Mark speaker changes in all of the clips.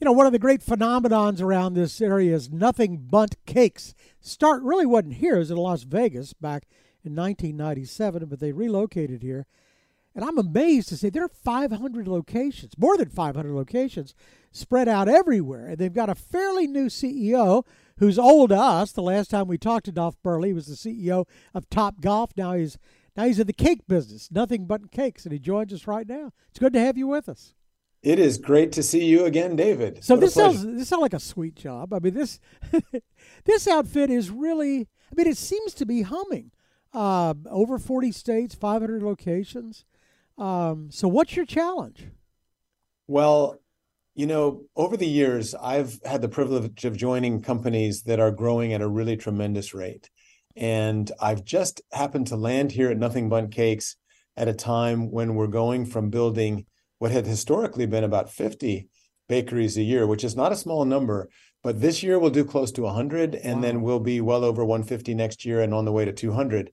Speaker 1: you know, one of the great phenomenons around this area is Nothing Bundt Cakes. Start really wasn't here; it was in Las Vegas back in 1997, but they relocated here. And I'm amazed to say there are 500 locations, more than 500 locations, spread out everywhere. And they've got a fairly new CEO who's old to us. The last time we talked to Dolf Berle, he was the CEO of TopGolf. Now he's now he's in the cake business, Nothing Bundt Cakes, and he joins us right now. It's good to have you with us.
Speaker 2: It is great to see you again, David.
Speaker 1: So what this sounds this sounds like a sweet job. I mean this this outfit is really. I mean, it seems to be humming. Uh, over 40 states, 500 locations. Um, so, what's your challenge?
Speaker 2: Well, you know, over the years, I've had the privilege of joining companies that are growing at a really tremendous rate. And I've just happened to land here at Nothing Bundt Cakes at a time when we're going from building what had historically been about 50 bakeries a year, which is not a small number, but this year we'll do close to 100 and wow. then we'll be well over 150 next year and on the way to 200.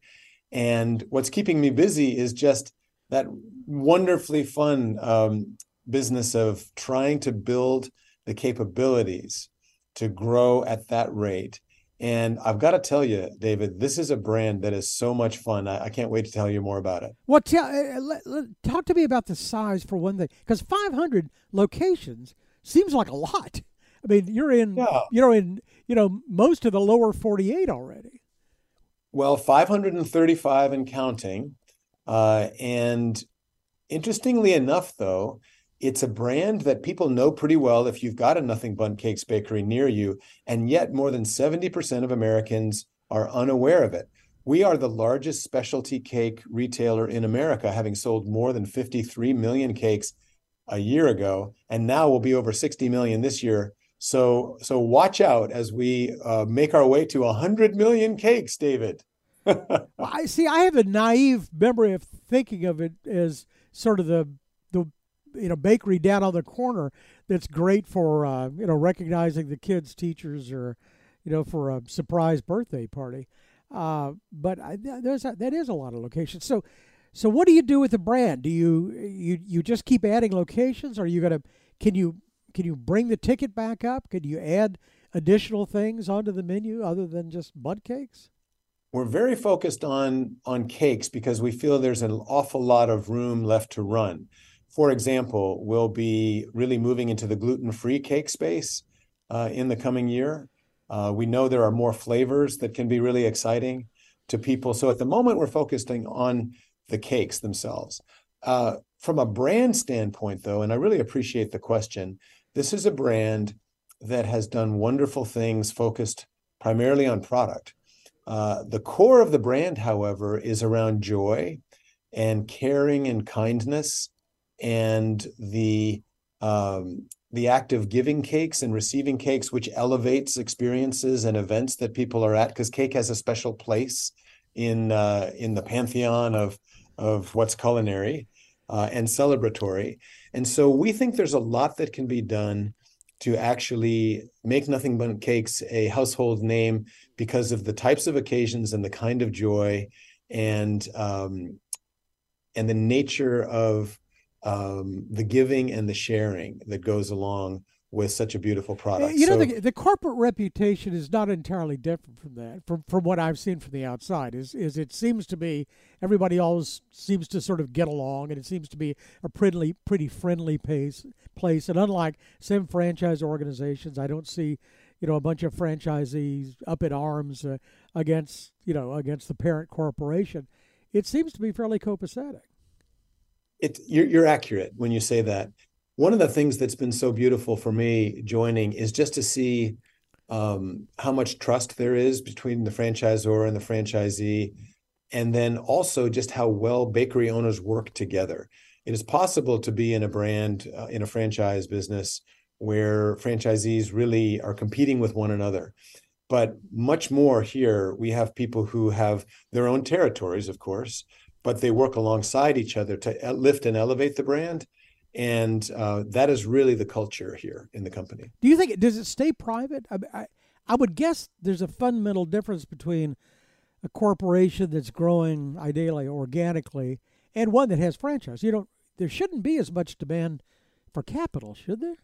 Speaker 2: And what's keeping me busy is just that wonderfully fun um, business of trying to build the capabilities to grow at that rate. And I've got to tell you, David, this is a brand that is so much fun. I, I can't wait to tell you more about it.
Speaker 1: Well, tell, uh, let, let, talk to me about the size for one thing, because 500 locations seems like a lot. I mean, you're in, yeah. you know, in you know most of the lower 48 already.
Speaker 2: Well, 535 and counting. Uh, and interestingly enough, though, it's a brand that people know pretty well if you've got a Nothing Bundt Cakes bakery near you, and yet more than 70% of Americans are unaware of it. We are the largest specialty cake retailer in America, having sold more than 53 million cakes a year ago, and now we'll be over 60 million this year. So, so watch out as we uh, make our way to 100 million cakes, David.
Speaker 1: I see. I have a naive memory of thinking of it as sort of the the you know bakery down on the corner that's great for uh, you know recognizing the kids, teachers, or you know for a surprise birthday party. Uh, but I, there's a, that is a lot of locations. So, so what do you do with the brand? Do you you you just keep adding locations? Or are you gonna can you can you bring the ticket back up? Can you add additional things onto the menu other than just Bundt cakes?
Speaker 2: we're very focused on on cakes because we feel there's an awful lot of room left to run. For example, we'll be really moving into the gluten-free cake space uh, in the coming year. Uh, we know there are more flavors that can be really exciting to people. So at the moment, we're focusing on the cakes themselves. Uh, from a brand standpoint, though, and I really appreciate the question, this is a brand that has done wonderful things focused primarily on product. The core of the brand, however, is around joy and caring and kindness and the um, the act of giving cakes and receiving cakes, which elevates experiences and events that people are at, because cake has a special place in uh, in the pantheon of of what's culinary uh, and celebratory. And so we think there's a lot that can be done to actually make Nothing Bundt Cakes a household name because of the types of occasions and the kind of joy and um, and the nature of um, the giving and the sharing that goes along with such a beautiful product.
Speaker 1: You know, so, the, the corporate reputation is not entirely different from that. From from what I've seen from the outside, is is it seems to be everybody always seems to sort of get along, and it seems to be a pretty pretty friendly pace place. And unlike some franchise organizations, I don't see you know a bunch of franchisees up in arms uh, against you know against the parent corporation. It seems to be fairly copacetic.
Speaker 2: It you're, you're accurate when you say that one of the things that's been so beautiful for me joining is just to see um, how much trust there is between the franchisor and the franchisee, and then also just how well bakery owners work together. It is possible to be in a brand, uh, in a franchise business where franchisees really are competing with one another. But much more here, we have people who have their own territories, of course, but they work alongside each other to lift and elevate the brand and uh, that is really the culture here in the company.
Speaker 1: Do you think does it stay private? I, I, I would guess there's a fundamental difference between a corporation that's growing ideally organically and one that has franchise. You know, there shouldn't be as much demand for capital, should there?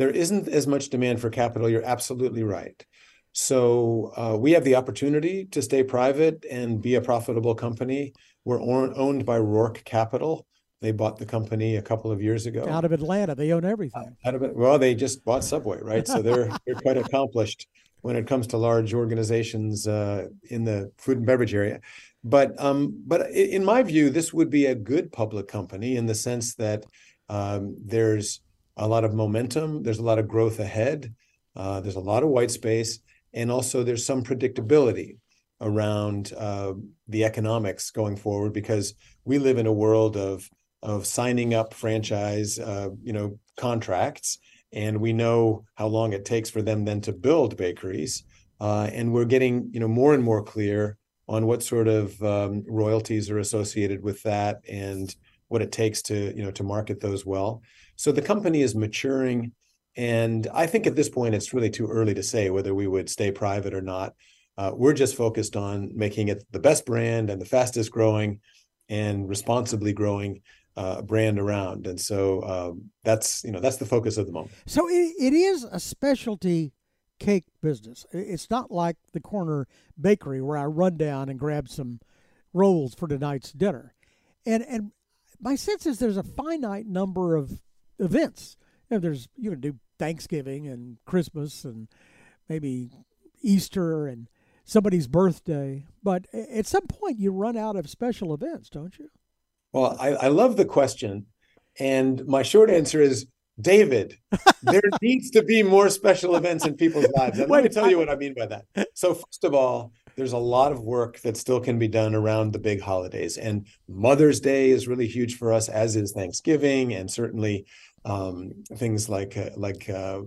Speaker 2: there isn't as much demand for capital. You're absolutely right. So uh, we have the opportunity to stay private and be a profitable company. We're owned by Roark Capital. They bought the company a couple of years ago.
Speaker 1: Out of Atlanta, they own everything.
Speaker 2: Out of it, well, they just bought Subway, right? So they're they're quite accomplished when it comes to large organizations uh, in the food and beverage area. But um, but in my view, this would be a good public company in the sense that um, there's a lot of momentum, there's a lot of growth ahead, uh, there's a lot of white space, and also there's some predictability around uh, the economics going forward because we live in a world of of signing up franchise uh, you know contracts. And we know how long it takes for them then to build bakeries. Uh, and we're getting you know more and more clear on what sort of um, royalties are associated with that and what it takes to you know to market those well. So the company is maturing and I think at this point, it's really too early to say whether we would stay private or not. Uh, we're just focused on making it the best brand and the fastest growing and responsibly growing uh, brand around. And so um, that's you know that's the focus of the moment.
Speaker 1: So it, it is a specialty cake business. It's not like the corner bakery where I run down and grab some rolls for tonight's dinner. And and my sense is there's a finite number of events you know, there's you can do Thanksgiving and Christmas and maybe Easter and somebody's birthday, but at some point you run out of special events, don't you?
Speaker 2: Well, I, I love the question, and my short answer is David, there needs to be more special events in people's lives. And let me tell you what I mean by that. So, first of all, there's a lot of work that still can be done around the big holidays. And Mother's Day is really huge for us, as is Thanksgiving, and certainly um, things like uh, like uh,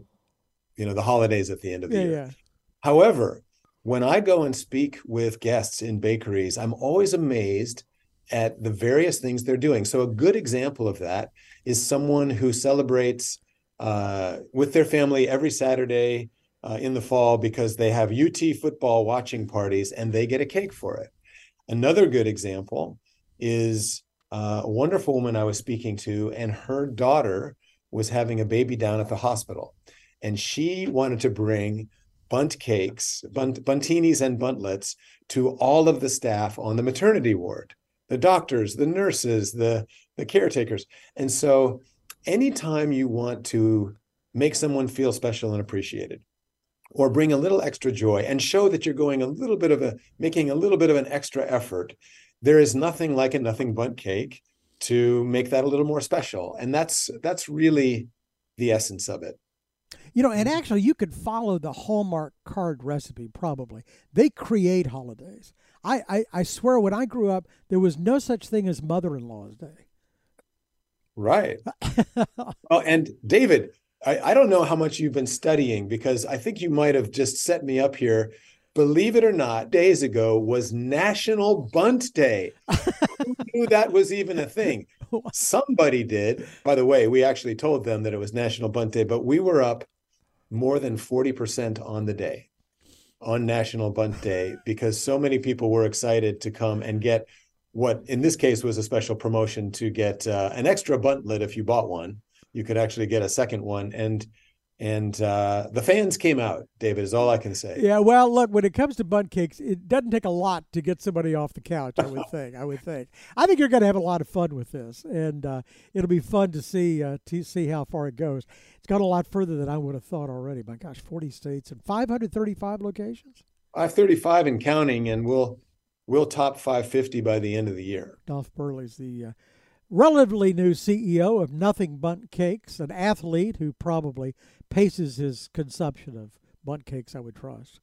Speaker 2: you know the holidays at the end of the
Speaker 1: yeah,
Speaker 2: year.
Speaker 1: Yeah.
Speaker 2: However, when I go and speak with guests in bakeries, I'm always amazed at the various things they're doing. So a good example of that is someone who celebrates uh, with their family every Saturday uh, in the fall because they have UT football watching parties and they get a cake for it. Another good example is uh, a wonderful woman I was speaking to, and her daughter was having a baby down at the hospital, and she wanted to bring bundt cakes, bundt, Bundtinis and Bundtlets to all of the staff on the maternity ward, the doctors, the nurses, the the caretakers. And so anytime you want to make someone feel special and appreciated or bring a little extra joy and show that you're going a little bit of a making a little bit of an extra effort, there is nothing like a nothing bundt cake to make that a little more special. And that's that's really the essence of it.
Speaker 1: You know, and actually, you could follow the Hallmark card recipe probably. They create holidays. I, I, I swear, when I grew up, there was no such thing as Mother in Law's Day.
Speaker 2: Right. oh, and David, I, I don't know how much you've been studying because I think you might have just set me up here believe it or not, days ago was National Bundt Day. Who knew that was even a thing? Somebody did. By the way, we actually told them that it was National Bundt Day, but we were up more than 40% on the day, on National Bundt Day, because so many people were excited to come and get what in this case was a special promotion to get uh, an extra Bundtlet if you bought one. You could actually get a second one. And and uh, the fans came out. David is all I can say.
Speaker 1: Yeah, well, look, when it comes to bundt cakes, it doesn't take a lot to get somebody off the couch. I would think. I would think. I think you're going to have a lot of fun with this, and uh, it'll be fun to see uh, to see how far it goes. It's gone a lot further than I would have thought already. My gosh, 40 states and 535 locations.
Speaker 2: 535 and counting, and we'll we'll top 550 by the end of the year.
Speaker 1: Dolf Berle's the uh, relatively new CEO of Nothing Bundt Cakes, an athlete who probably paces his consumption of bundt cakes, I would trust.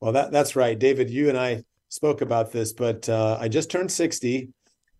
Speaker 2: Well, that that's right, David. You and I spoke about this, but uh, I just turned sixty,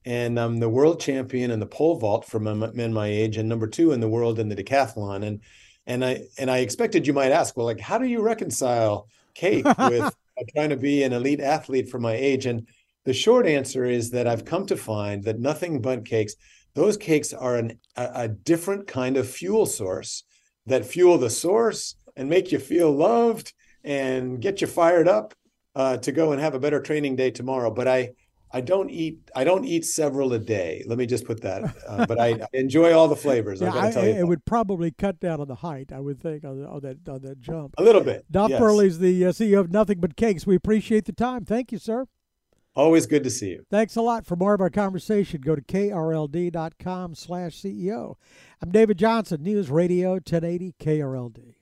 Speaker 2: and I'm the world champion in the pole vault for men my age, and number two in the world in the decathlon. And and I and I expected you might ask, well, like, how do you reconcile cake with trying to be an elite athlete for my age? And the short answer is that I've come to find that Nothing Bundt Cakes those cakes are an, a, a different kind of fuel source that fuel the source and make you feel loved and get you fired up uh, to go and have a better training day tomorrow. But I, I don't eat I don't eat several a day. Let me just put that. Uh, but I, I, enjoy all the flavors.
Speaker 1: Yeah,
Speaker 2: I,
Speaker 1: it would probably cut down on the height. I would think on, the, on that on that jump
Speaker 2: a little bit.
Speaker 1: Dolf
Speaker 2: yes.
Speaker 1: Berle's the uh, CEO of Nothing Bundt Cakes. We appreciate the time. Thank you, sir.
Speaker 2: Always good to see you.
Speaker 1: Thanks a lot. For more of our conversation, go to krld.com slash CEO. I'm David Johnson, News Radio 1080 KRLD.